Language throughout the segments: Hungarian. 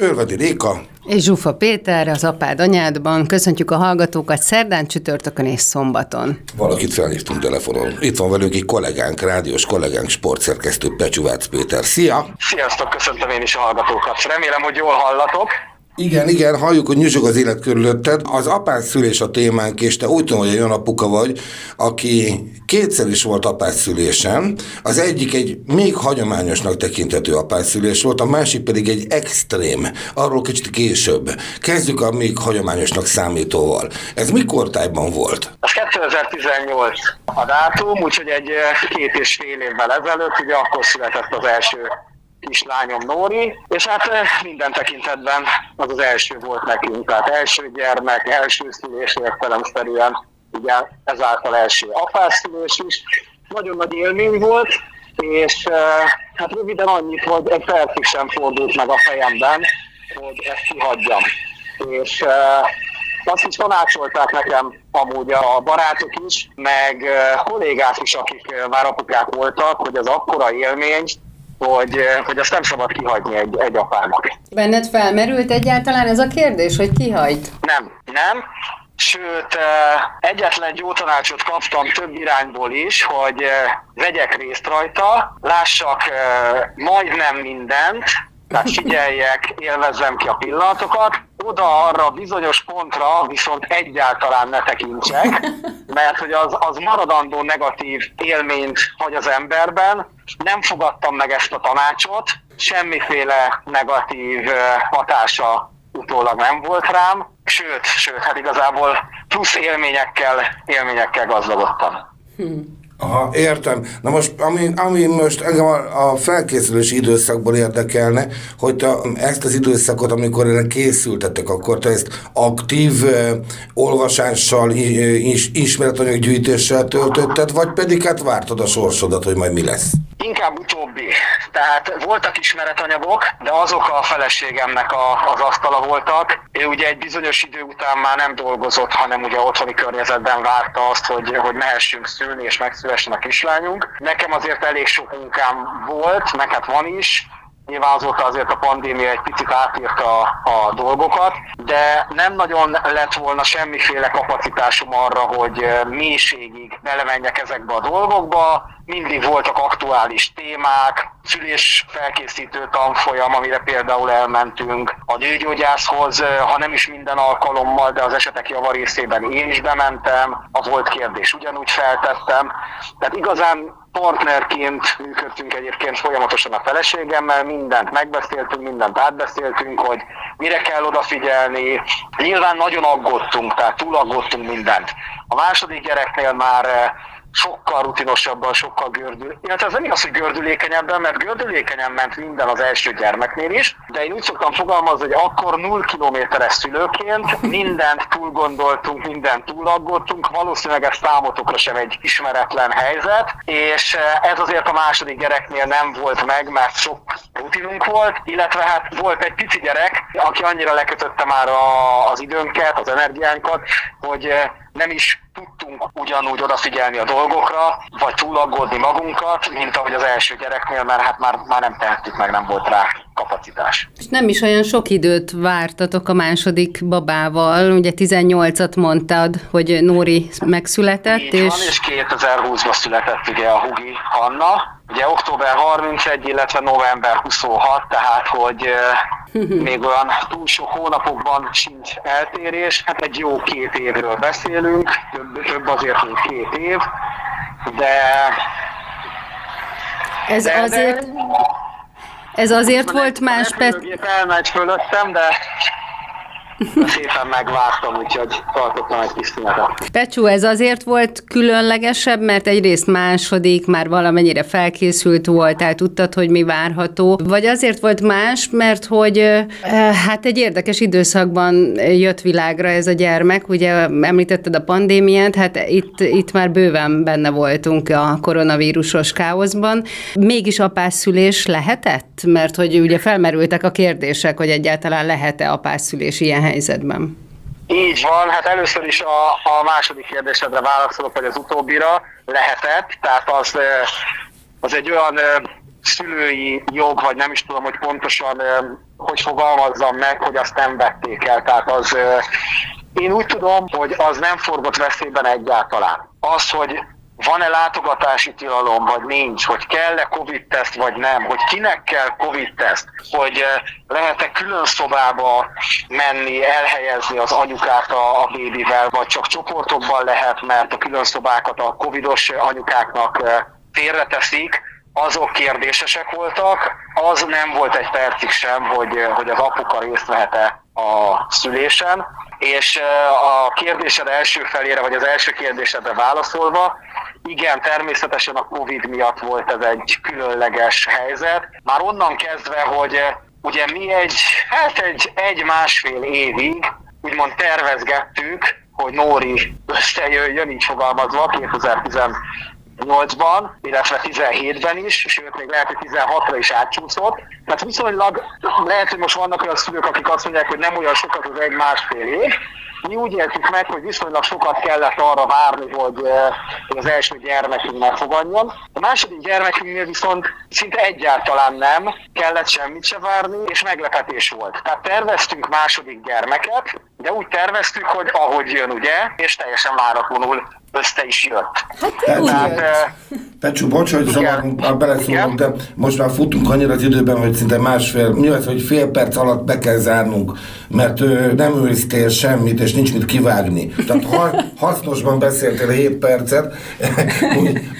Ölvedi Réka. És Zsufa Péter, az apád anyádban. Köszöntjük a hallgatókat szerdán, csütörtökön és szombaton. Valakit felhívtunk telefonon. Itt van velünk egy kollégánk, rádiós kollégánk, sportszerkesztő Pecsuvác Péter. Szia! Sziasztok, köszöntöm én is a hallgatókat. Remélem, hogy jól hallatok. Igen, igen, halljuk, hogy nyüzsög az élet körülötted. Az apás szülés a témánk, és te úgy tudom, hogy olyan apuka vagy, aki kétszer is volt apás szülésen. Az egyik egy még hagyományosnak tekintető apás szülés volt, a másik pedig egy extrém, arról kicsit később. Kezdjük a még hagyományosnak számítóval. Ez mikor tájban volt? Az 2018 a dátum, úgyhogy egy eh, két és fél évvel ezelőtt, ugye akkor született az első kislányom Nóri, és hát eh, minden tekintetben az az első volt nekünk, tehát első gyermek, első szülés értelemszerűen, ugye ezáltal első apászülés is. Nagyon nagy élmény volt, és eh, hát röviden annyit, hogy egy percig sem fordult meg a fejemben, hogy ezt kihagyjam. És eh, azt is tanácsolták nekem amúgy a barátok is, meg kollégák is, akik már apukák voltak, hogy az akkora élmény, hogy, eh, hogy azt nem szabad kihagyni egy, egy apának. Benned felmerült egyáltalán ez a kérdés, hogy kihajt? Nem, nem. Sőt, eh, egyetlen jó tanácsot kaptam több irányból is, hogy eh, vegyek részt rajta, lássak majdnem mindent, tehát figyeljek, élvezzem ki a pillanatokat, oda arra bizonyos pontra viszont egyáltalán ne tekintsek, mert hogy az, az maradandó negatív élményt hagy az emberben. Nem fogadtam meg ezt a tanácsot, semmiféle negatív hatása utólag nem volt rám, sőt, sőt, hát igazából plusz élményekkel, élményekkel gazdagodtam. Hmm. Aha, értem. Na most, ami, ami most engem a, a felkészülési időszakból érdekelne, hogy te ezt az időszakot, amikor erre készültetek, akkor te ezt aktív uh, olvasással, is, ismeretanyaggyűjtéssel töltötted, vagy pedig hát vártad a sorsodat, hogy majd mi lesz? Inkább utóbbi. Tehát voltak ismeretanyagok, de azok a feleségemnek a, az asztala voltak. Ő ugye egy bizonyos idő után már nem dolgozott, hanem ugye otthoni környezetben várta azt, hogy, hogy mehessünk szülni és megszülessen a kislányunk. Nekem azért elég sok munkám volt, hát van is, Nyilván azóta azért a pandémia egy picit átírta a, a dolgokat, de nem nagyon lett volna semmiféle kapacitásom arra, hogy mélységig belemenjek ezekbe a dolgokba. Mindig voltak aktuális témák, szülés felkészítő tanfolyam, amire például elmentünk a nőgyógyászhoz, ha nem is minden alkalommal, de az esetek javarészében én is bementem, a volt kérdés ugyanúgy feltettem. Tehát igazán partnerként működtünk egyébként folyamatosan a feleségemmel, mindent megbeszéltünk, mindent átbeszéltünk, hogy mire kell odafigyelni. Nyilván nagyon aggódtunk, tehát túl aggódtunk mindent. A második gyereknél már eh, sokkal rutinosabban, sokkal gördül. Illetve ez nem igaz, hogy gördülékenyebben, mert gördülékenyen ment minden az első gyermeknél is, de én úgy szoktam fogalmazni, hogy akkor 0 kilométeres szülőként mindent túl gondoltunk, mindent túl aggódtunk, valószínűleg ez számotokra sem egy ismeretlen helyzet, és eh, ez azért a második gyereknél nem volt meg, mert sok rutinunk volt, illetve hát volt egy pici gyerek, aki annyira lekötötte már a, az időnket, az energiánkat, hogy eh, nem is tudtunk ugyanúgy odafigyelni a dolgokra, vagy túlaggódni magunkat, mint ahogy az első gyereknél, mert hát már, már nem tehettük meg, nem volt rá kapacitás. És nem is olyan sok időt vártatok a második babával, ugye 18-at mondtad, hogy Nóri megszületett. Így és... van, és 2020-ban született ugye a Hugi Hanna, ugye október 31, illetve november 26, tehát hogy még olyan túl sok hónapokban sincs eltérés. Hát egy jó két évről beszélünk, több, több azért, mint két év, de... Ez de, azért... Ez azért volt más... Pet... Elmegy fölöttem, de szépen megvártam, úgyhogy tartottam egy kis szünetet. Pecsú, ez azért volt különlegesebb, mert egyrészt második, már valamennyire felkészült voltál, tudtad, hogy mi várható, vagy azért volt más, mert hogy hát egy érdekes időszakban jött világra ez a gyermek, ugye említetted a pandémiát, hát itt, itt már bőven benne voltunk a koronavírusos káoszban. Mégis apászülés lehetett? Mert hogy ugye felmerültek a kérdések, hogy egyáltalán lehet-e apászülés ilyen helyzetben? Így van, hát először is a, a második kérdésedre válaszolok, hogy az utóbbira lehetett, tehát az, az egy olyan szülői jog, vagy nem is tudom, hogy pontosan hogy fogalmazzam meg, hogy azt nem vették el. Tehát az, én úgy tudom, hogy az nem forgott veszélyben egyáltalán. Az, hogy van-e látogatási tilalom, vagy nincs, hogy kell-e Covid-teszt, vagy nem, hogy kinek kell Covid-teszt, hogy eh, lehet-e külön szobába menni, elhelyezni az anyukát a, a bébivel, vagy csak csoportokban lehet, mert a külön szobákat a covidos anyukáknak eh, félreteszik, azok kérdésesek voltak, az nem volt egy percig sem, hogy, eh, hogy az apuka részt vehet-e a szülésen, és a kérdésed első felére, vagy az első kérdésedre válaszolva, igen, természetesen a Covid miatt volt ez egy különleges helyzet. Már onnan kezdve, hogy eh, ugye mi egy, hát egy, egy másfél évig úgymond tervezgettük, hogy Nóri összejöjjön, így fogalmazva, 2018-ban, illetve 17-ben is, sőt, még lehet, hogy 16-ra is átcsúszott. Tehát viszonylag lehet, hogy most vannak olyan szülők, akik azt mondják, hogy nem olyan sokat az egy másfél év, mi úgy éltük meg, hogy viszonylag sokat kellett arra várni, hogy, eh, hogy az első gyermekünk megfogadjon. A második gyermekünknél viszont szinte egyáltalán nem kellett semmit se várni, és meglepetés volt. Tehát terveztünk második gyermeket, de úgy terveztük, hogy ahogy jön, ugye, és teljesen váratlanul össze is jött. Hát, Tehát, eh, Pecsú, bocs, hogy zavarunk, beleszólunk, de most már futunk annyira az időben, hogy szinte másfél, mi az, hogy fél perc alatt be kell zárnunk, mert ö, nem őriztél semmit, és nincs mit kivágni. Tehát ha, hasznosban beszéltél 7 percet,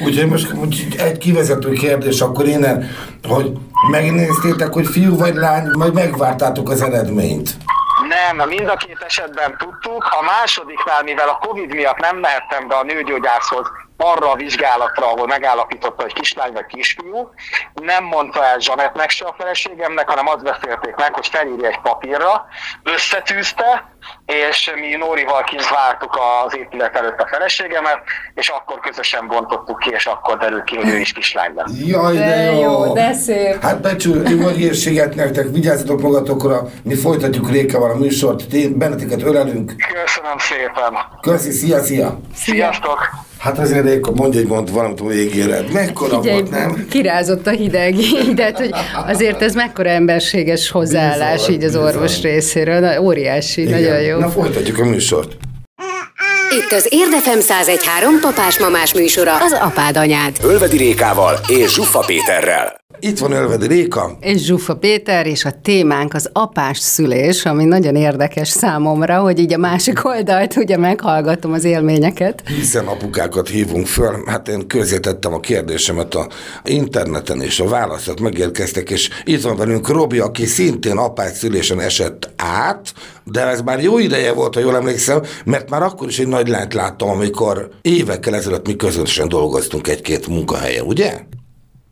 úgyhogy úgy, most úgy, egy kivezető kérdés akkor én, hogy megnéztétek, hogy fiú vagy lány, majd megvártátok az eredményt. Nem, mind a két esetben tudtuk. A másodiknál, mivel a Covid miatt nem mehettem be a nőgyógyászhoz, arra a vizsgálatra, ahol megállapította, hogy kislány vagy kisfiú, nem mondta el Zsanettnek se a feleségemnek, hanem azt beszélték meg, hogy felírja egy papírra, összetűzte, és mi Nórival kint vártuk az épület előtt a feleségemet, és akkor közösen bontottuk ki, és akkor derült ki, hogy ő is kislány lesz. Jaj, de, de jó. jó! de szép! Hát becsül, jó egészséget nektek, vigyázzatok magatokra, mi folytatjuk Rékeval a műsort, benneteket ölelünk. Köszönöm szépen! Köszi, szia, szia! Sziasztok! Hát azért Réka, mondj egy mond valamit a végére. Mekkora Figyelj, volt, nem? Kirázott a hideg, de hogy azért ez mekkora emberséges hozzáállás bizony, így az bizony. orvos részéről. Na, óriási, Igen. nagyon jó. Na folytatjuk a műsort. Itt az Érdefem 1013 papás-mamás műsora, az apád anyád. Ölvedi Rékával és Zsuffa Péterrel. Itt van Ölvedi Réka. És Zsuffa Péter, és a témánk az apás szülés, ami nagyon érdekes számomra, hogy így a másik oldalt ugye meghallgatom az élményeket. Hiszen apukákat hívunk föl, hát én közzétettem a kérdésemet a interneten, és a válaszok megérkeztek, és itt van velünk Robi, aki szintén apás szülésen esett át, de ez már jó ideje volt, ha jól emlékszem, mert már akkor is egy nagy lányt láttam, amikor évekkel ezelőtt mi közösen dolgoztunk egy-két munkahelyen, ugye?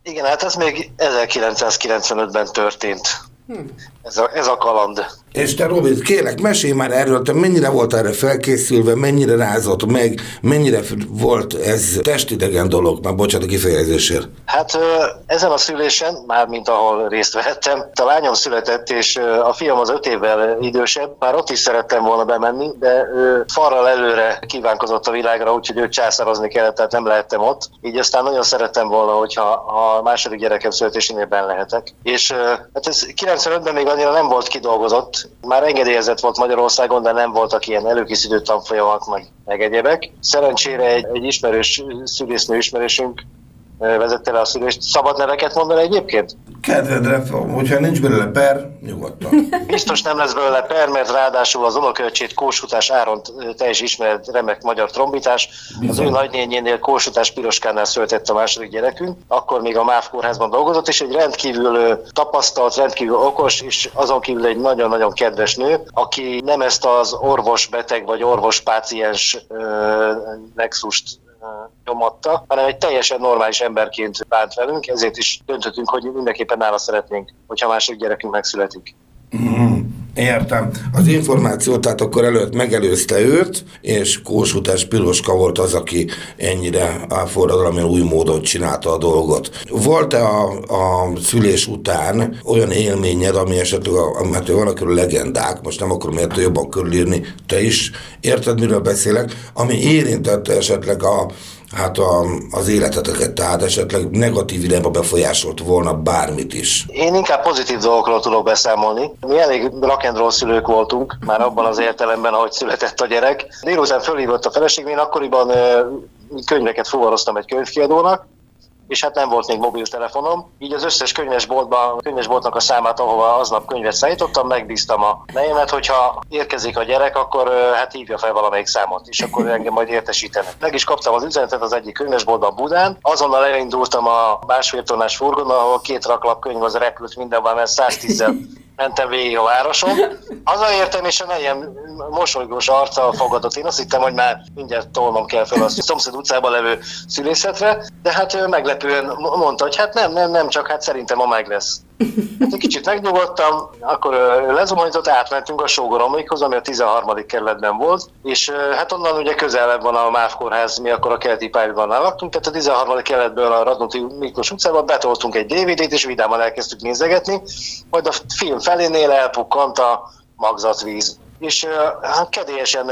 Igen, hát ez még 1995-ben történt. Hm. Ez, a, ez a kaland. És te Robi, kérlek, mesélj már erről, te mennyire volt erre felkészülve, mennyire rázott meg, mennyire volt ez testidegen dolog, már bocsánat a kifejezésért. Hát ezen a szülésen, már mint ahol részt vehettem, a lányom született, és a fiam az öt évvel idősebb, már ott is szerettem volna bemenni, de ő farral előre kívánkozott a világra, úgyhogy őt császározni kellett, tehát nem lehettem ott. Így aztán nagyon szerettem volna, hogyha a második gyerekem születésénél ben lehetek. És hát ez 95-ben még annyira nem volt kidolgozott, már engedélyezett volt Magyarországon, de nem voltak ilyen előkészítő tanfolyamok, meg, meg egyebek. Szerencsére egy, egy ismerős szülésznő ismerősünk vezette le a szülést. Szabad neveket mondani egyébként? Kedvedre, hogyha nincs belőle per, nyugodtan. Biztos nem lesz belőle per, mert ráadásul az unoköcsét Kósutás Áron te is ismered, remek magyar trombitás. Bizony. Az ő nagynényénél Kósutás Piroskánál született a második gyerekünk, akkor még a MÁV kórházban dolgozott, és egy rendkívül tapasztalt, rendkívül okos, és azon kívül egy nagyon-nagyon kedves nő, aki nem ezt az orvos-beteg vagy orvos-páciens nexust nyomatta, hanem egy teljesen normális emberként bánt velünk, ezért is döntöttünk, hogy mindenképpen nála szeretnénk, hogyha másik gyerekünk megszületik. Mm, értem. Az információ tehát akkor előtt megelőzte őt, és Kósutás Piroska volt az, aki ennyire forradalmi új módon csinálta a dolgot. Volt-e a, a szülés után olyan élményed, ami esetleg, hát vannak körül legendák, most nem akarom érte jobban körülírni, te is érted, miről beszélek, ami érintette esetleg a, hát a, az életeteket, tehát esetleg negatív irányba befolyásolt volna bármit is? Én inkább pozitív dolgokról tudok beszámolni. Mi elég rock szülők voltunk, már abban az értelemben, ahogy született a gyerek. Délután fölhívott a feleség, én akkoriban könyveket fuvaroztam egy könyvkiadónak, és hát nem volt még mobiltelefonom, így az összes könyvesboltban, könyvesboltnak a számát, ahova aznap könyvet szállítottam, megbíztam a nejemet, hogyha érkezik a gyerek, akkor hát hívja fel valamelyik számot, és akkor engem majd értesítenek. Meg is kaptam az üzenetet az egyik könyvesboltban Budán, azonnal elindultam a másfél tonnás furgonnal, ahol két raklap könyv az repült mindenben, mert 110 mentem végig a városon. Hazaértem, és a nejem mosolygós arccal fogadott. Én azt hittem, hogy már mindjárt tolnom kell fel a szomszéd utcában levő szülészetre, de hát ő meglepően mondta, hogy hát nem, nem, nem, csak hát szerintem ma meg lesz. Hát egy kicsit megnyugodtam, akkor lezuhanyzott, átmentünk a sógoromikhoz, ami a 13. kerületben volt, és hát onnan ugye közelebb van a MÁV kórház, mi akkor a keleti pályában laktunk, tehát a 13. kerületből a Radnóti Miklós utcában betoltunk egy DVD-t, és vidáman elkezdtük nézegetni, majd a film felénél elpukkant a magzatvíz és hát kedélyesen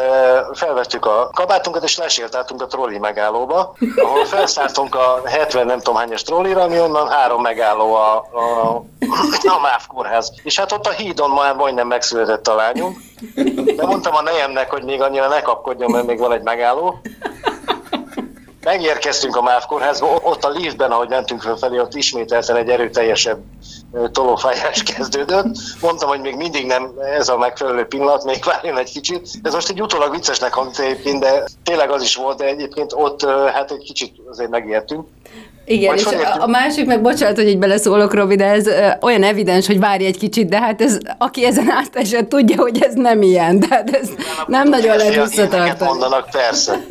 felvettük a kabátunkat, és lesétáltunk a trolli megállóba, ahol felszálltunk a 70 nem tudom hányas trollira, ami onnan három megálló a, a, a MÁV kórház. És hát ott a hídon már majdnem megszületett a lányunk, de mondtam a nejemnek, hogy még annyira ne kapkodjon, mert még van egy megálló. Megérkeztünk a MÁV kórházba, ott a liftben, ahogy mentünk felfelé, ott ismételten egy erőteljesebb tolófájás kezdődött. Mondtam, hogy még mindig nem ez a megfelelő pillanat, még várjon egy kicsit. Ez most egy utólag viccesnek hangzik egyébként, de tényleg az is volt, de egyébként ott hát egy kicsit azért megijedtünk. Igen, Vagy és a, a másik meg, bocsánat, hogy így beleszólok, Robi, de ez olyan evidens, hogy várj egy kicsit, de hát ez, aki ezen átesett, tudja, hogy ez nem ilyen, tehát ez Igen, nem nagyon lehet visszatartani. mondanak, persze.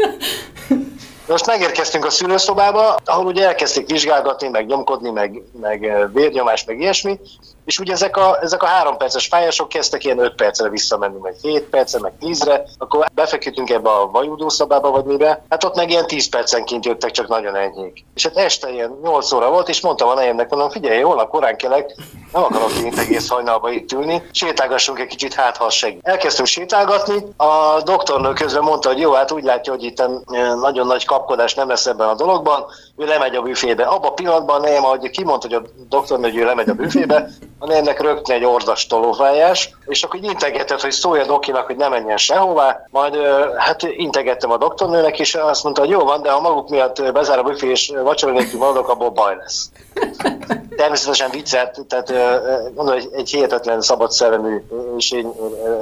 Most megérkeztünk a szülőszobába, ahol ugye elkezdték vizsgálgatni, meg nyomkodni, meg, meg vérnyomás, meg ilyesmi, és ugye ezek a, ezek a három perces fájások kezdtek ilyen öt percre visszamenni, meg hét percre, meg tízre, akkor befeküdtünk ebbe a vajúdószobába, vagy mibe, hát ott meg ilyen tíz percenként jöttek, csak nagyon enyhék. És hát este ilyen nyolc óra volt, és mondtam a nejemnek, mondom, figyelj, holnap korán kelek, nem akarok én egész hajnalba itt ülni, sétálgassunk egy kicsit, hát ha segít. Elkezdtünk sétálgatni, a doktornő közben mondta, hogy jó, hát úgy látja, hogy itt nagyon nagy kapkodás nem lesz ebben a dologban, ő lemegy a büfébe. Abban a pillanatban nem, ahogy kimondta, hogy a doktornő, hogy ő lemegy a büfébe, ennek rögtön egy ordas tolófájás, és akkor így integetett, hogy szólja Dokinak, hogy ne menjen sehová, majd hát integettem a doktornőnek, és azt mondta, hogy jó van, de ha maguk miatt bezár a büfé és vacsora nélkül maradok, abból baj lesz. Természetesen viccelt, tehát mondom, egy, egy hihetetlen szabad szellemű és egy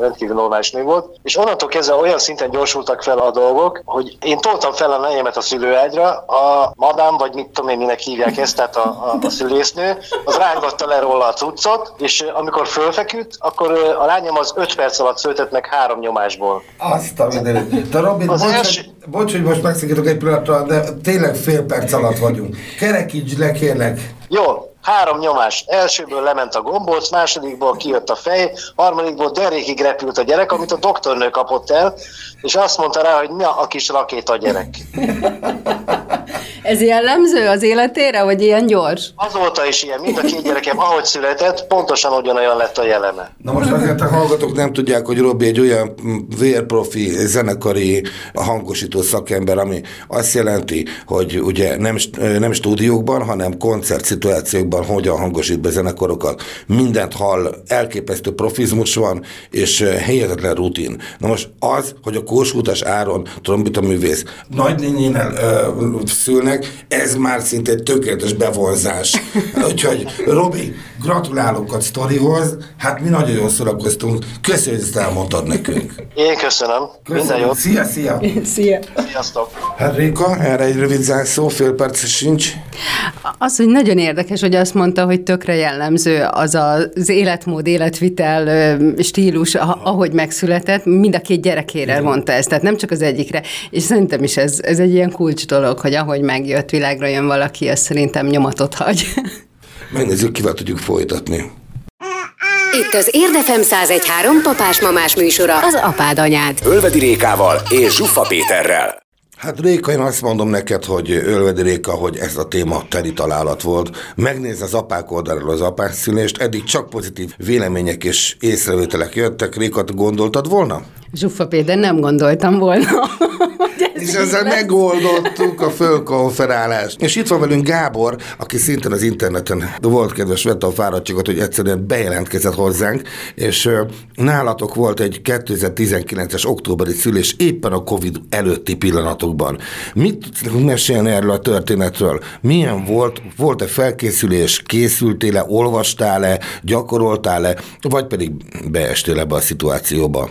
rendkívül normális nő volt, és onnantól kezdve olyan szinten gyorsultak fel a dolgok, hogy én toltam fel a nejemet a szülőágyra, a madám, vagy mit tudom én, minek hívják ezt, tehát a, a, a szülésznő, az rángatta le róla a cuccot, és amikor fölfeküdt, akkor a lányom az 5 perc alatt szöltött meg három nyomásból. Azt a mindenit. De Robin, bocs, első... hogy, bocs, hogy most megszakítok egy pillanatra, de tényleg fél perc alatt vagyunk. Kerekíts le, kérlek. Jó, Három nyomás. Elsőből lement a gombóc, másodikból kijött a fej, harmadikból derékig repült a gyerek, amit a doktornő kapott el, és azt mondta rá, hogy na, a kis rakéta gyerek. Ez jellemző az életére, vagy ilyen gyors? Azóta is ilyen. Mind a két gyerekem, ahogy született, pontosan ugyanolyan lett a jeleme. Na most azért a hallgatók nem tudják, hogy Robi egy olyan vérprofi, zenekari hangosító szakember, ami azt jelenti, hogy ugye nem, nem stúdiókban, hanem koncertszituációkban stúdióban hogyan hangosít be zenekarokat. Mindent hall, elképesztő profizmus van, és helyetetlen rutin. Na most az, hogy a Kósútas Áron trombitaművész nagynényénél szülnek, ez már szinte tökéletes bevonzás. Úgyhogy Robi, gratulálok a sztorihoz, hát mi nagyon jól szórakoztunk, köszönjük, hogy ezt elmondtad nekünk. Én köszönöm. köszönöm. Minden jót. Szia, szia. Szia. Sziasztok. Hát Réka, erre egy rövid zászó, fél perc sincs. Az, hogy nagyon érdekes, hogy azt mondta, hogy tökre jellemző az az életmód, életvitel stílus, ahogy megszületett, mind a két gyerekére Igen. mondta ezt, tehát nem csak az egyikre. És szerintem is ez, ez egy ilyen kulcs dolog, hogy ahogy megjött világra jön valaki, az szerintem nyomatot hagy. Megnézzük, kivel tudjuk folytatni. Itt az Érdefem 1013 papás-mamás műsora, az apád anyád. Ölvedi Rékával és Zsuffa Péterrel. Hát Réka, én azt mondom neked, hogy Ölvedi Réka, hogy ez a téma teli találat volt. Megnéz az apák oldalról az apák szülést, eddig csak pozitív vélemények és észrevételek jöttek. Réka, gondoltad volna? Zsuffa Péter, nem gondoltam volna. és ezzel megoldottuk a fölkonferálást. És itt van velünk Gábor, aki szintén az interneten volt kedves, vette a fáradtságot, hogy egyszerűen bejelentkezett hozzánk, és nálatok volt egy 2019-es októberi szülés éppen a Covid előtti pillanatokban. Mit tudsz mesélni erről a történetről? Milyen volt? Volt-e felkészülés? Készültél-e? Olvastál-e? Gyakoroltál-e? Vagy pedig beestél ebbe a szituációba?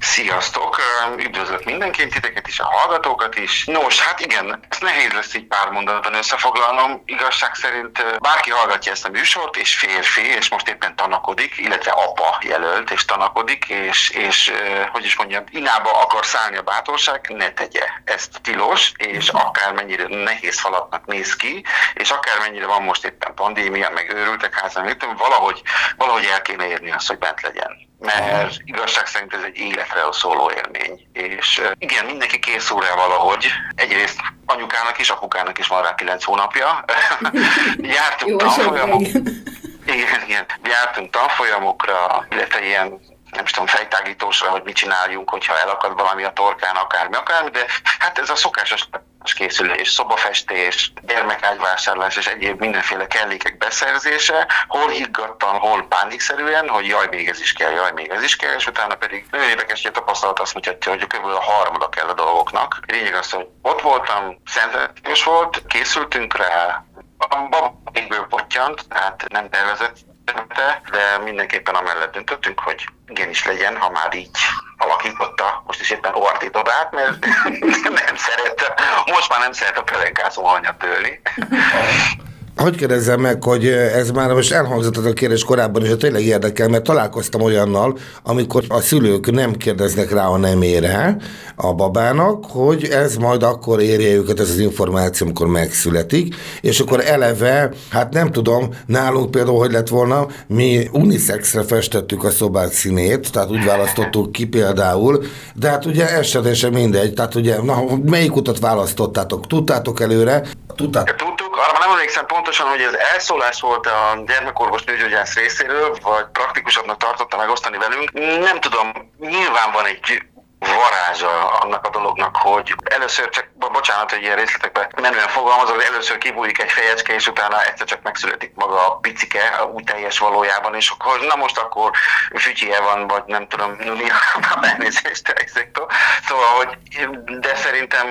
Sziasztok! Üdvözlök mindenkit, titeket is, a hallgatókat is. Nos, hát igen, ez nehéz lesz így pár mondatban összefoglalnom. Igazság szerint bárki hallgatja ezt a műsort, és férfi, és most éppen tanakodik, illetve apa jelölt, és tanakodik, és, és hogy is mondjam, inába akar szállni a bátorság, ne tegye. Ezt tilos, és akármennyire nehéz falatnak néz ki, és akármennyire van most éppen pandémia, meg őrültek házan, valahogy, valahogy el kéne érni azt, hogy bent legyen mert igazság szerint ez egy életre szóló élmény. És igen, mindenki készül rá valahogy. Egyrészt anyukának is, apukának is van rá kilenc hónapja. Jártunk tanfolyamok. Igen, igen. Jártunk tanfolyamokra, illetve ilyen nem is tudom, fejtágítósra, hogy mit csináljunk, hogyha elakad valami a torkán, akármi, akármi, de hát ez a szokásos készülés, szobafestés, gyermekágyvásárlás és egyéb mindenféle kellékek beszerzése, hol higgadtan, hol pánikszerűen, hogy jaj, még ez is kell, jaj, még ez is kell, és utána pedig nagyon érdekes, hogy a tapasztalat azt mutatja, hogy kb. a harmada kell a dolgoknak. Lényeg az, hogy ott voltam, szentetés volt, készültünk rá, a baba pottyant, tehát nem tervezett de mindenképpen amellett döntöttünk, hogy igenis legyen, ha már így alakította, most is éppen ordított át, mert nem szerette, most már nem szeret a pelenkázó anyat tőli. Hogy kérdezzem meg, hogy ez már most elhangzott a kérdés korábban, és tényleg érdekel, mert találkoztam olyannal, amikor a szülők nem kérdeznek rá a nemére a babának, hogy ez majd akkor érje őket ez az információ, amikor megszületik, és akkor eleve, hát nem tudom, nálunk például, hogy lett volna, mi unisexre festettük a szobát színét, tehát úgy választottuk ki például, de hát ugye esetesen mindegy, tehát ugye, na, melyik utat választottátok? Tudtátok előre? Tudtátok? Arra nem emlékszem pontosan, hogy ez elszólás volt a gyermekorvos nőgyógyász részéről, vagy praktikusabbnak tartotta megosztani velünk. Nem tudom, nyilván van egy varázsa annak a dolognak, hogy először csak, bocsánat, hogy ilyen részletekbe menően fogalmazok, hogy először kibújik egy fejecske, és utána egyszer csak megszületik maga a picike, úgy teljes valójában, és akkor na most akkor fütyje van, vagy nem tudom, mi a elnézést ezektől. Szóval, hogy de szerintem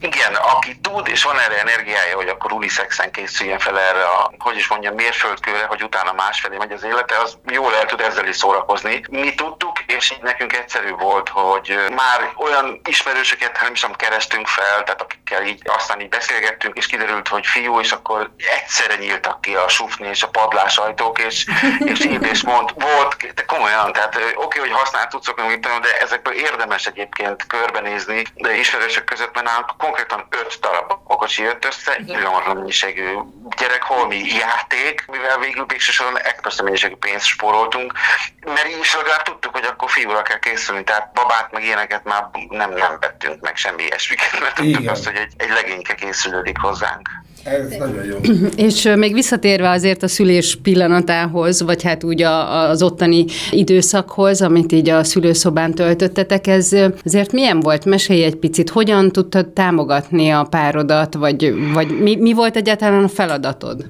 igen, aki tud, és van erre energiája, hogy akkor unisexen készüljen fel erre a, hogy is mondjam, mérföldkőre, hogy utána másfelé megy az élete, az jól el tud ezzel is szórakozni. Mi tudtuk, és így nekünk egyszerű volt, hogy már olyan ismerősöket, nem is tudom, kerestünk fel, tehát akikkel így aztán így beszélgettünk, és kiderült, hogy fiú, és akkor egyszerre nyíltak ki a sufni és a padlás ajtók, és, és így és mond, volt, de komolyan, tehát oké, okay, hogy használt tudszok, de ezekből érdemes egyébként körbenézni, de ismerősök között, mert nálunk konkrétan öt darab okocsi jött össze, irgalmatlan mennyiségű gyerek, holmi játék, mivel végül végsősorban ekkora mennyiségű pénzt spóroltunk, mert is legalább tudtuk, hogy akkor fiúra kell készülni, tehát babát meg ilyeneket már nem, nem vettünk meg semmi ilyesmiket, mert tudtuk Igen. azt, hogy egy, egy legényke készülődik hozzánk. Ez nagyon jó. És még visszatérve azért a szülés pillanatához, vagy hát úgy a, az ottani időszakhoz, amit így a szülőszobán töltöttetek, ez azért milyen volt? Mesélj egy picit, hogyan tudtad támogatni a párodat, vagy, vagy mi, mi volt egyáltalán a feladatod?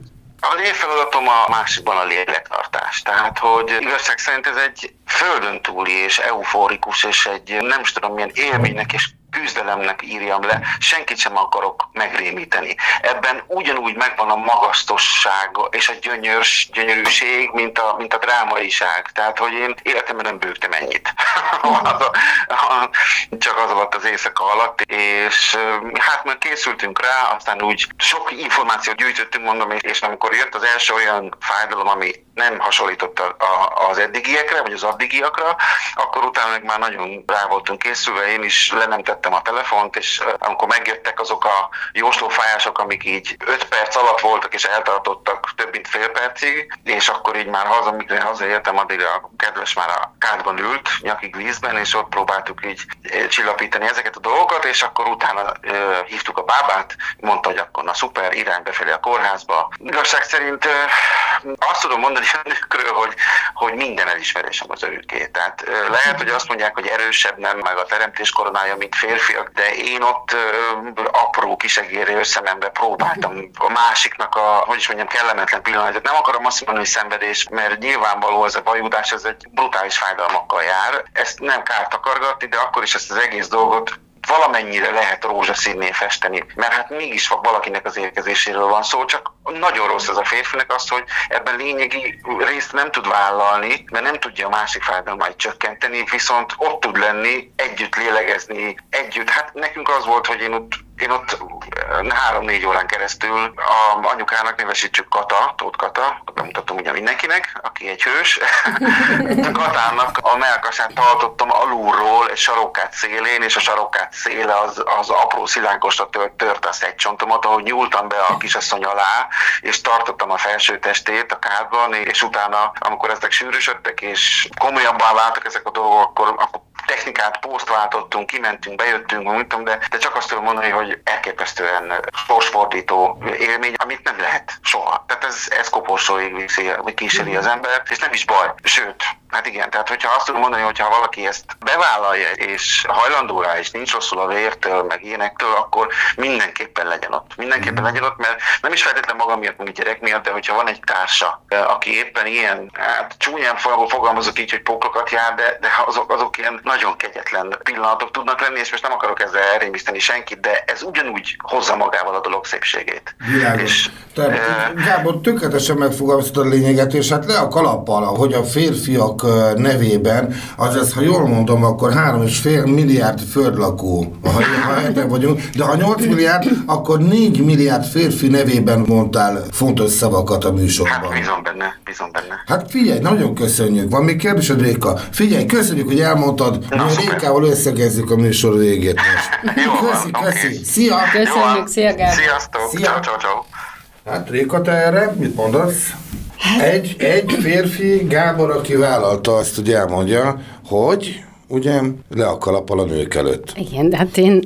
Az én feladatom a másikban a lélektartás. Tehát, hogy igazság szerint ez egy földön túli és euforikus, és egy nem is tudom milyen élménynek és küzdelemnek írjam le, senkit sem akarok megrémíteni. Ebben ugyanúgy megvan a magasztosság és a gyönyörs, gyönyörűség, mint a, mint a drámaiság. Tehát, hogy én életemben nem bőgtem ennyit. Csak az alatt az éjszaka alatt, és hát már készültünk rá, aztán úgy sok információt gyűjtöttünk, mondom, és amikor jött az első olyan fájdalom, ami nem hasonlított az eddigiekre, vagy az addigiakra, akkor utána meg már nagyon rá voltunk készülve, én is le nem tettem a telefont, és amikor megjöttek azok a jóslófájások, amik így 5 perc alatt voltak, és eltartottak több mint fél percig, és akkor így már haza, mikor hazaértem, addig a kedves már a kádban ült, nyakig vízben, és ott próbáltuk így csillapítani ezeket a dolgokat, és akkor utána uh, hívtuk a bábát, mondta, hogy akkor na szuper, irány befelé a kórházba. Igazság szerint uh, azt tudom mondani a nőkről, hogy, hogy minden elismerésem az őké. Tehát uh, lehet, hogy azt mondják, hogy erősebb nem, meg a teremtés koronája, mint férfiak, de én ott apró kisegérő összemembe próbáltam a másiknak a, hogy is mondjam, kellemetlen pillanatot. Nem akarom azt mondani, hogy szenvedés, mert nyilvánvaló ez a vajudás, ez egy brutális fájdalmakkal jár. Ezt nem kárt akargatni, de akkor is ezt az egész dolgot valamennyire lehet rózsaszínné festeni, mert hát mégis valakinek az érkezéséről van szó, csak nagyon rossz ez a férfinek az, hogy ebben lényegi részt nem tud vállalni, mert nem tudja a másik fájdalmait csökkenteni, viszont ott tud lenni, együtt lélegezni, együtt. Hát nekünk az volt, hogy én ott én ott három-négy órán keresztül a anyukának nevesítsük Kata, Tóth Kata, bemutatom ugye mindenkinek, aki egy hős. a Katának a melkasát tartottam alulról egy sarokkát szélén, és a sarokkát széle az, az apró szilánkosra tört, tört a egy csontomat, ahogy nyúltam be a kisasszony alá, és tartottam a felső testét a kádban, és utána, amikor ezek sűrűsödtek, és komolyabbá váltak ezek a dolgok, akkor, akkor technikát, poszt váltottunk, kimentünk, bejöttünk, mondtam, de, de csak azt tudom mondani, hogy elképesztően sorsfordító élmény, amit nem lehet soha. Tehát ez, ez koporsóig viszi, vagy kíséri az ember, és nem is baj. Sőt, Hát igen, tehát hogyha azt tudom mondani, hogyha valaki ezt bevállalja, és hajlandó rá, és nincs rosszul a vértől, meg ilyenektől, akkor mindenképpen legyen ott. Mindenképpen legyen ott, mert nem is feltétlenül magam miatt, mint gyerek miatt, de hogyha van egy társa, aki éppen ilyen, hát csúnyán fogalmazok így, hogy pókokat jár, de, de azok, azok ilyen nagyon kegyetlen pillanatok tudnak lenni, és most nem akarok ezzel elrémiszteni senkit, de ez ugyanúgy hozza magával a dolog szépségét. Világos. És, Tehát, e... Gábor, tökéletesen megfogalmaztad a lényeget, és hát le a kalappal, hogy a férfiak nevében, azaz, ha jól mondom, akkor 3,5 milliárd földlakó, ha, ha vagyunk, de ha 8 milliárd, akkor 4 milliárd férfi nevében mondtál fontos szavakat a műsorban. Hát bízom benne, bízom benne. Hát figyelj, nagyon köszönjük. Van még kérdésed, Réka? Figyelj, köszönjük, hogy elmondtad, Na, mi Rékával összegezzük a műsor végét most. Jó köszi, van, köszi. Okay. Szia! Köszönjük, szia Gábor. Sziasztok, Szia. ciao, ciao, ciao. Hát Réka, te erre mit mondasz? Egy, egy férfi, Gábor, aki vállalta azt, hogy elmondja, hogy ugye le a kalappal a nők előtt. Igen, de hát én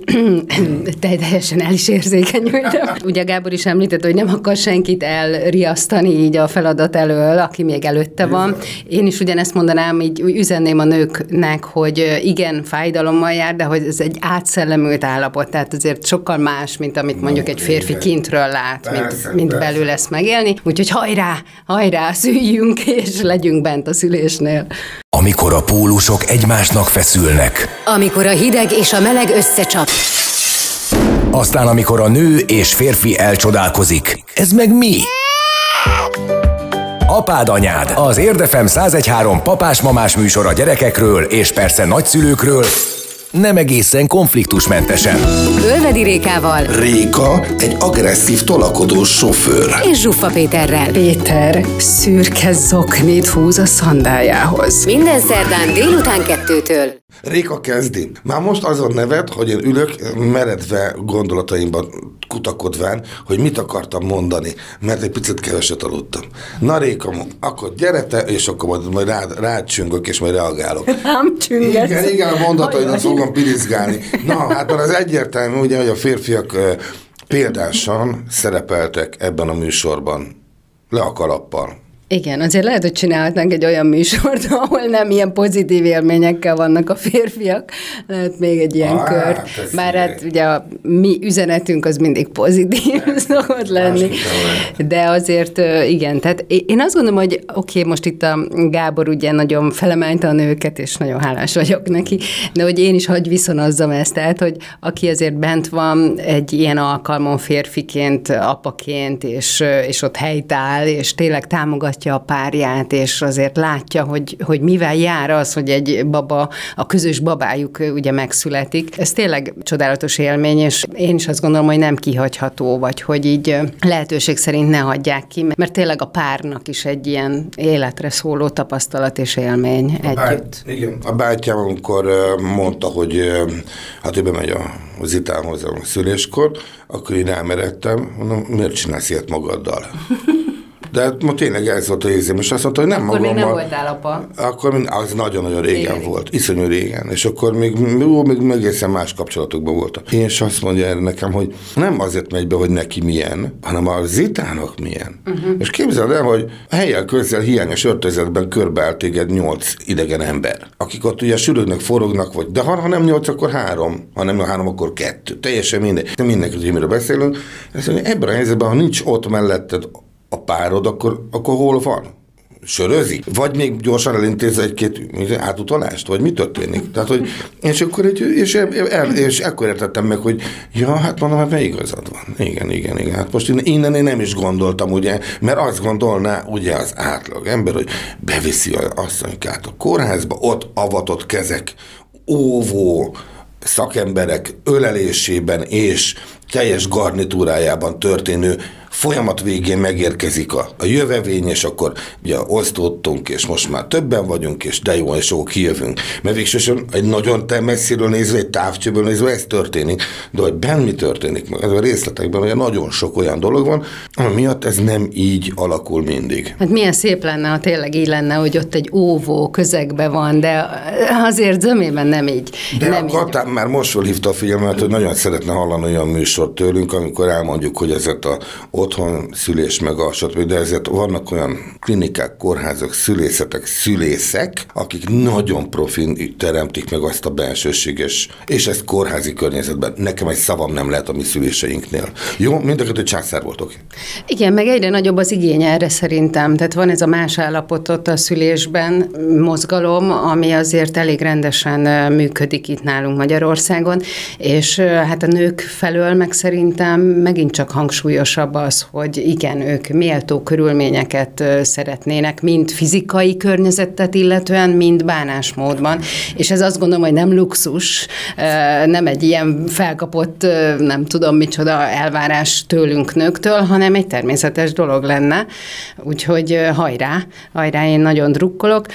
teljesen el is érzékenyültem. Ugye Gábor is említett, hogy nem akar senkit elriasztani így a feladat elől, aki még előtte van. Én is ugyanezt mondanám, így üzenném a nőknek, hogy igen, fájdalommal jár, de hogy ez egy átszellemült állapot, tehát azért sokkal más, mint amit mondjuk egy férfi kintről lát, persze, mint, mint belül lesz megélni. Úgyhogy hajrá, hajrá, szüljünk, és legyünk bent a szülésnél. Amikor a pólusok egymásnak feszülnek. Amikor a hideg és a meleg összecsap. Aztán amikor a nő és férfi elcsodálkozik. Ez meg mi? Apád anyád, az Érdefem 1013 papás-mamás műsor a gyerekekről és persze nagyszülőkről, nem egészen konfliktusmentesen. Ölvedi Rékával. Réka egy agresszív tolakodó sofőr. És Zsuffa Péterrel. Péter szürke zoknit húz a szandájához. Minden szerdán délután kettőtől. Réka kezdi. Már most azon nevet, hogy én ülök meredve gondolataimban kutakodván, hogy mit akartam mondani, mert egy picit keveset aludtam. Na Réka, akkor gyere te, és akkor majd, majd rád, rád csüngök, és majd reagálok. Nem csüngesz. Igen, igen, a mondat, hogy nem fogom pirizgálni. Na, hát az egyértelmű, ugye, hogy a férfiak példásan szerepeltek ebben a műsorban. Le a kalappal. Igen, azért lehet, hogy csinálhatnánk egy olyan műsort, ahol nem ilyen pozitív élményekkel vannak a férfiak. Lehet még egy ilyen ah, kört. Bár hát ugye a mi üzenetünk az mindig pozitív szokott lenni. De azért igen, tehát én azt gondolom, hogy oké, okay, most itt a Gábor ugye nagyon felemelte a nőket, és nagyon hálás vagyok neki, de hogy én is hagy viszonozzam ezt, tehát, hogy aki azért bent van egy ilyen alkalmon férfiként, apaként, és, és ott helytáll, és tényleg támogatja a párját, és azért látja, hogy, hogy mivel jár az, hogy egy baba, a közös babájuk ugye megszületik. Ez tényleg csodálatos élmény, és én is azt gondolom, hogy nem kihagyható, vagy hogy így lehetőség szerint ne hagyják ki, mert tényleg a párnak is egy ilyen életre szóló tapasztalat és élmény a együtt. Bát, igen, a bátyám, amikor mondta, hogy hát ő bemegy a az itámhoz a szüléskor, akkor én elmeredtem, mondom, miért csinálsz ilyet magaddal? De ma tényleg ez volt a érzem, és azt mondta, hogy nem Akkor magammal. még nem voltál apa. Akkor az nagyon-nagyon régen régen volt, iszonyú régen, és akkor még, ó, még, még egészen más kapcsolatokban voltam. Én is azt mondja erre nekem, hogy nem azért megy be, hogy neki milyen, hanem a zitának milyen. Uh-huh. És képzeld el, hogy helyen közel hiányos öltözetben körbeáll téged nyolc idegen ember, akik ott ugye sülődnek, forognak, vagy de ha, ha nem nyolc, akkor három, ha nem három, akkor kettő. Teljesen mindegy. De mindenki tudja, miről beszélünk. Ezt mondja, ebben a helyzetben, ha nincs ott melletted a párod, akkor, akkor hol van? Sörözik? Vagy még gyorsan elintéz egy-két átutalást? Vagy mi történik? Tehát, hogy, és akkor egy, és, el, és akkor értettem meg, hogy ja, hát mondom, hát igazad van. Igen, igen, igen. Hát most innen én nem is gondoltam, ugye, mert azt gondolná ugye az átlag ember, hogy beviszi a asszonykát a kórházba, ott avatott kezek, óvó, szakemberek ölelésében és teljes garnitúrájában történő folyamat végén megérkezik a, a jövevény, és akkor ugye osztottunk, és most már többen vagyunk, és de jó, és jó, kijövünk. Mert végsősorban egy nagyon te messziről nézve, egy távcsőből nézve ez történik, de hogy benn mi történik, ez a részletekben, ugye nagyon sok olyan dolog van, ami miatt ez nem így alakul mindig. Hát milyen szép lenne, ha tényleg így lenne, hogy ott egy óvó közegbe van, de azért zömében nem így. De nem a Katán már most felhívta a figyelmet, hogy nagyon szeretne hallani olyan műsort tőlünk, amikor elmondjuk, hogy ezek a otthon szülés meg a stb. De ezért vannak olyan klinikák, kórházak, szülészetek, szülészek, akik nagyon profin teremtik meg azt a bensőséges, és ezt kórházi környezetben. Nekem egy szavam nem lehet a mi szüléseinknél. Jó, mind a kettő császár voltok. Igen, meg egyre nagyobb az igény erre szerintem. Tehát van ez a más állapotot a szülésben, mozgalom, ami azért elég rendesen működik itt nálunk Magyarországon, és hát a nők felől meg szerintem megint csak hangsúlyosabb az, az, hogy igen, ők méltó körülményeket szeretnének, mind fizikai környezetet illetően, mind bánásmódban. És ez azt gondolom, hogy nem luxus, nem egy ilyen felkapott, nem tudom micsoda elvárás tőlünk nőktől, hanem egy természetes dolog lenne. Úgyhogy hajrá, hajrá, én nagyon drukkolok.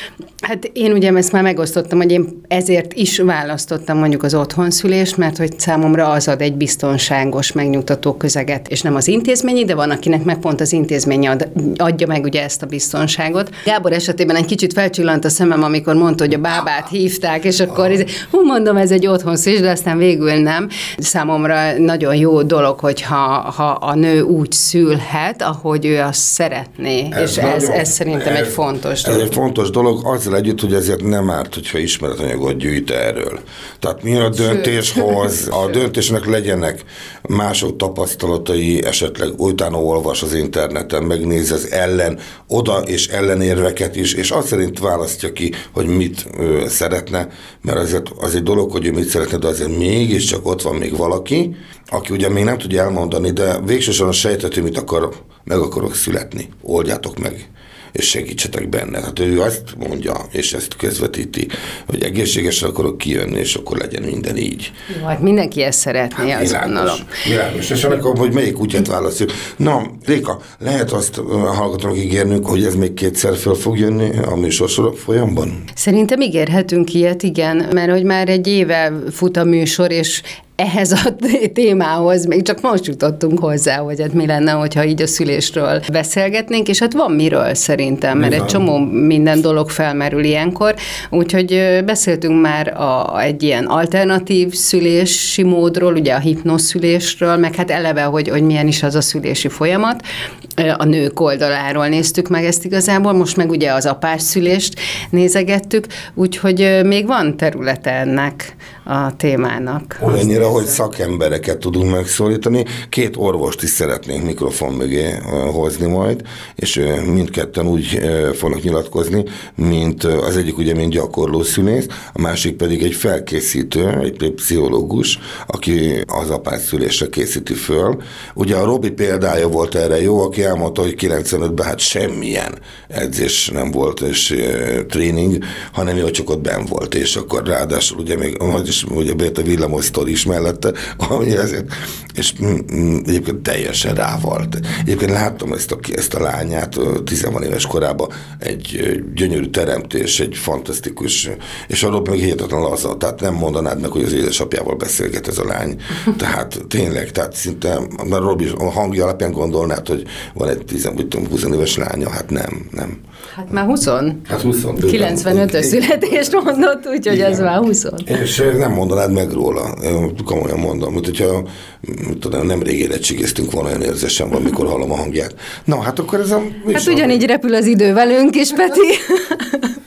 Hát én ugye ezt már megosztottam, hogy én ezért is választottam mondjuk az otthonszülést, mert hogy számomra az ad egy biztonságos, megnyugtató közeget, és nem az intézményi, de van, akinek meg pont az intézmény ad, adja meg ugye ezt a biztonságot. Gábor esetében egy kicsit felcsillant a szemem, amikor mondta, hogy a bábát hívták, és akkor hú, mondom, ez egy otthonszülés, de aztán végül nem. Számomra nagyon jó dolog, hogyha ha a nő úgy szülhet, ahogy ő azt szeretné, ez és nagyon, ez, ez szerintem ez, egy fontos dolog. Ez egy fontos dolog, azzal együtt, hogy ezért nem árt, hogyha ismeretanyagot gyűjt erről. Tehát mi a döntéshoz, a döntésnek legyenek mások tapasztalatai, esetleg utána olvas az interneten, megnéz az ellen, oda és ellenérveket is, és azt szerint választja ki, hogy mit ö, szeretne, mert azért az egy dolog, hogy ő mit szeretne, de azért mégiscsak ott van még valaki, aki ugye még nem tudja elmondani, de végsősorban sejtető, mit akar, meg akarok születni. Oldjátok meg és segítsetek benne. Hát ő azt mondja, és ezt közvetíti, hogy egészségesen akarok kijönni, és akkor legyen minden így. Jó, hát mindenki ezt szeretné, hát, azt gondolom. Világos, és akkor, hogy melyik útját választjuk. Na, Réka, lehet azt hallgatónak ígérnünk, hogy ez még kétszer föl fog jönni a műsor folyamban? Szerintem ígérhetünk ilyet, igen, mert hogy már egy éve fut a műsor, és ehhez a témához még csak most jutottunk hozzá, hogy hát mi lenne, hogyha így a szülésről beszélgetnénk, és hát van miről szerintem, mert egy csomó minden dolog felmerül ilyenkor, úgyhogy beszéltünk már a, egy ilyen alternatív szülési módról, ugye a hipnoszülésről, meg hát eleve, hogy, hogy milyen is az a szülési folyamat. A nők oldaláról néztük meg ezt igazából, most meg ugye az apás szülést nézegettük, úgyhogy még van területe ennek a témának. Olyannyira, hogy szakembereket tudunk megszólítani. Két orvost is szeretnénk mikrofon mögé hozni majd, és mindketten úgy fognak nyilatkozni, mint az egyik ugye, mint gyakorló szülész, a másik pedig egy felkészítő, egy pszichológus, aki az apát szülésre készíti föl. Ugye a Robi példája volt erre jó, aki elmondta, hogy 95-ben hát semmilyen edzés nem volt, és tréning, hanem jó, csak ott ben volt, és akkor ráadásul ugye még és ugye bejött a villamosztor is mellette, ami ezért, és mm, mm, egyébként teljesen rá volt. Egyébként láttam ezt a, ezt a lányát, tizenvan éves korában, egy gyönyörű teremtés, egy fantasztikus, és arról még hihetetlen laza, tehát nem mondanád meg, hogy az édesapjával beszélget ez a lány. Tehát tényleg, tehát szinte, mert Robi a hangja alapján gondolnád, hogy van egy 10, 20 éves lánya, hát nem, nem. Hát már 20. Hát 20. 95-ös születést mondott, úgyhogy ez már 20. És nem mondanád meg róla, komolyan mondom, mint hogyha tudom, nem rég érettségeztünk volna, olyan érzésem van, mikor hallom a hangját. Na, hát akkor ez a... Hát ugyanígy repül az idő velünk is, Peti.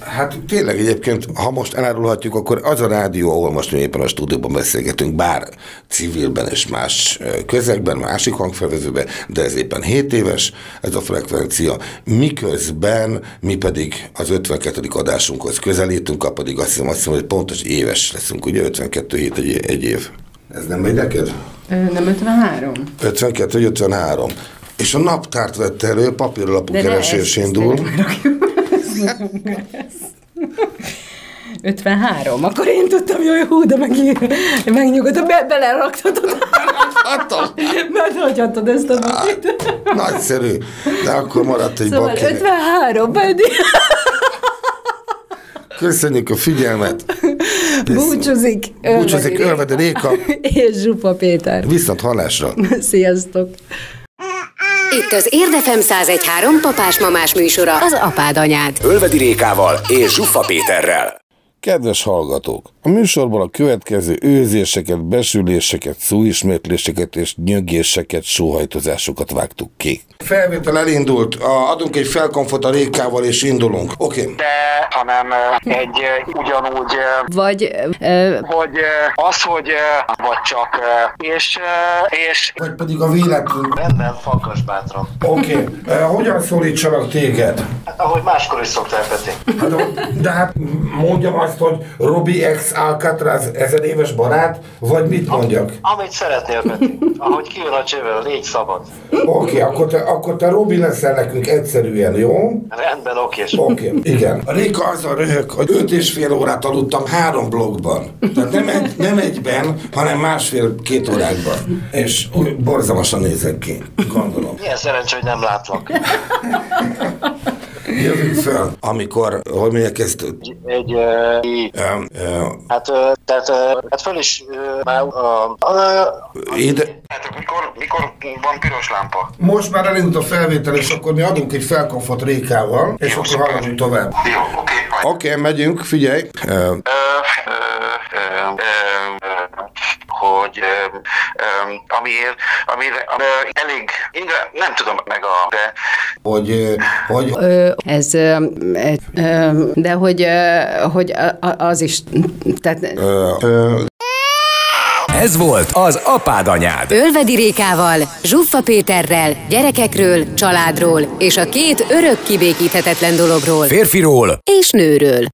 Hát tényleg egyébként, ha most elárulhatjuk, akkor az a rádió, ahol most mi éppen a stúdióban beszélgetünk, bár civilben és más közegben, másik hangfelvezőben, de ez éppen 7 éves, ez a frekvencia, miközben mi pedig az 52. adásunkhoz közelítünk, pedig azt hiszem, azt hiszem, hogy pontos éves leszünk, ugye 52 hét egy, egy év. Ez nem megy neked? Nem 53? 52 vagy 53. És a naptárt vette elő, papírlapú keresés indul. 53. Akkor én tudtam, hogy hú, de meg, megnyugodtam, be, beleraktad. Meghagyhattad ezt a papírt. Nagyszerű. De akkor maradt egy szóval bakinek. 53 pedig. Köszönjük a figyelmet. Búcsúzik. Búcsúzik Ölvedi Réka. És Zsupa Péter. Viszont hallásra. Sziasztok. Itt az Érdefem 1013 papás-mamás műsora, az apád anyád. Ölvedi Rékával és Zsuffa Péterrel. Kedves hallgatók! A műsorban a következő őzéseket, besüléseket, szóismétléseket és nyögéseket, sóhajtozásokat vágtuk ki. Felvétel elindult, adunk egy felkonfot a Rékával és indulunk. Oké. Okay. De, hanem egy ugyanúgy... Vagy... Uh, hogy az, hogy vagy csak, és... és vagy pedig a véletlen. Rendben, fakkas bátran. Oké. Okay. Uh, hogyan szólítsalak téged? Hát, ahogy máskor is szoktál, Peti. Hát, de hát mondjam azt, hogy Robi ex Alcatraz ezer éves barát, vagy mit mondjak? Amit szeretnél, Peti. Ahogy kijön a csővel, légy szabad. Oké, okay, akkor te, akkor te Robi leszel nekünk egyszerűen, jó? Rendben, oké. Oké, okay, igen. A Réka azzal röhög, hogy öt és fél órát aludtam három blogban. Tehát nem, egy, nem egyben, hanem másfél-két órákban. És borzalmasan nézek ki, gondolom. Milyen szerencsé, hogy nem látlak. Jövünk fel, amikor, hogy mondják ezt? Egy, egy um, uh, hát, tehát, hát föl is már a... Ide... Hát mikor, mikor van piros lámpa? Most már elindult a felvétel, és akkor mi adunk egy felkonfot Rékával, és Jó, akkor haladunk tovább. Jó, oké. Okay, oké, okay, megyünk, figyelj. Uh, uh, uh, uh, uh, hogy amiért, amire, amire elég, nem tudom meg a, de... Hogy, hogy... Ez, de hogy, hogy az is, tehát... Ez volt az Apád Anyád. Ölvedi Rékával, Zsuffa Péterrel, gyerekekről, családról és a két örök kibékíthetetlen dologról. Férfiról és nőről.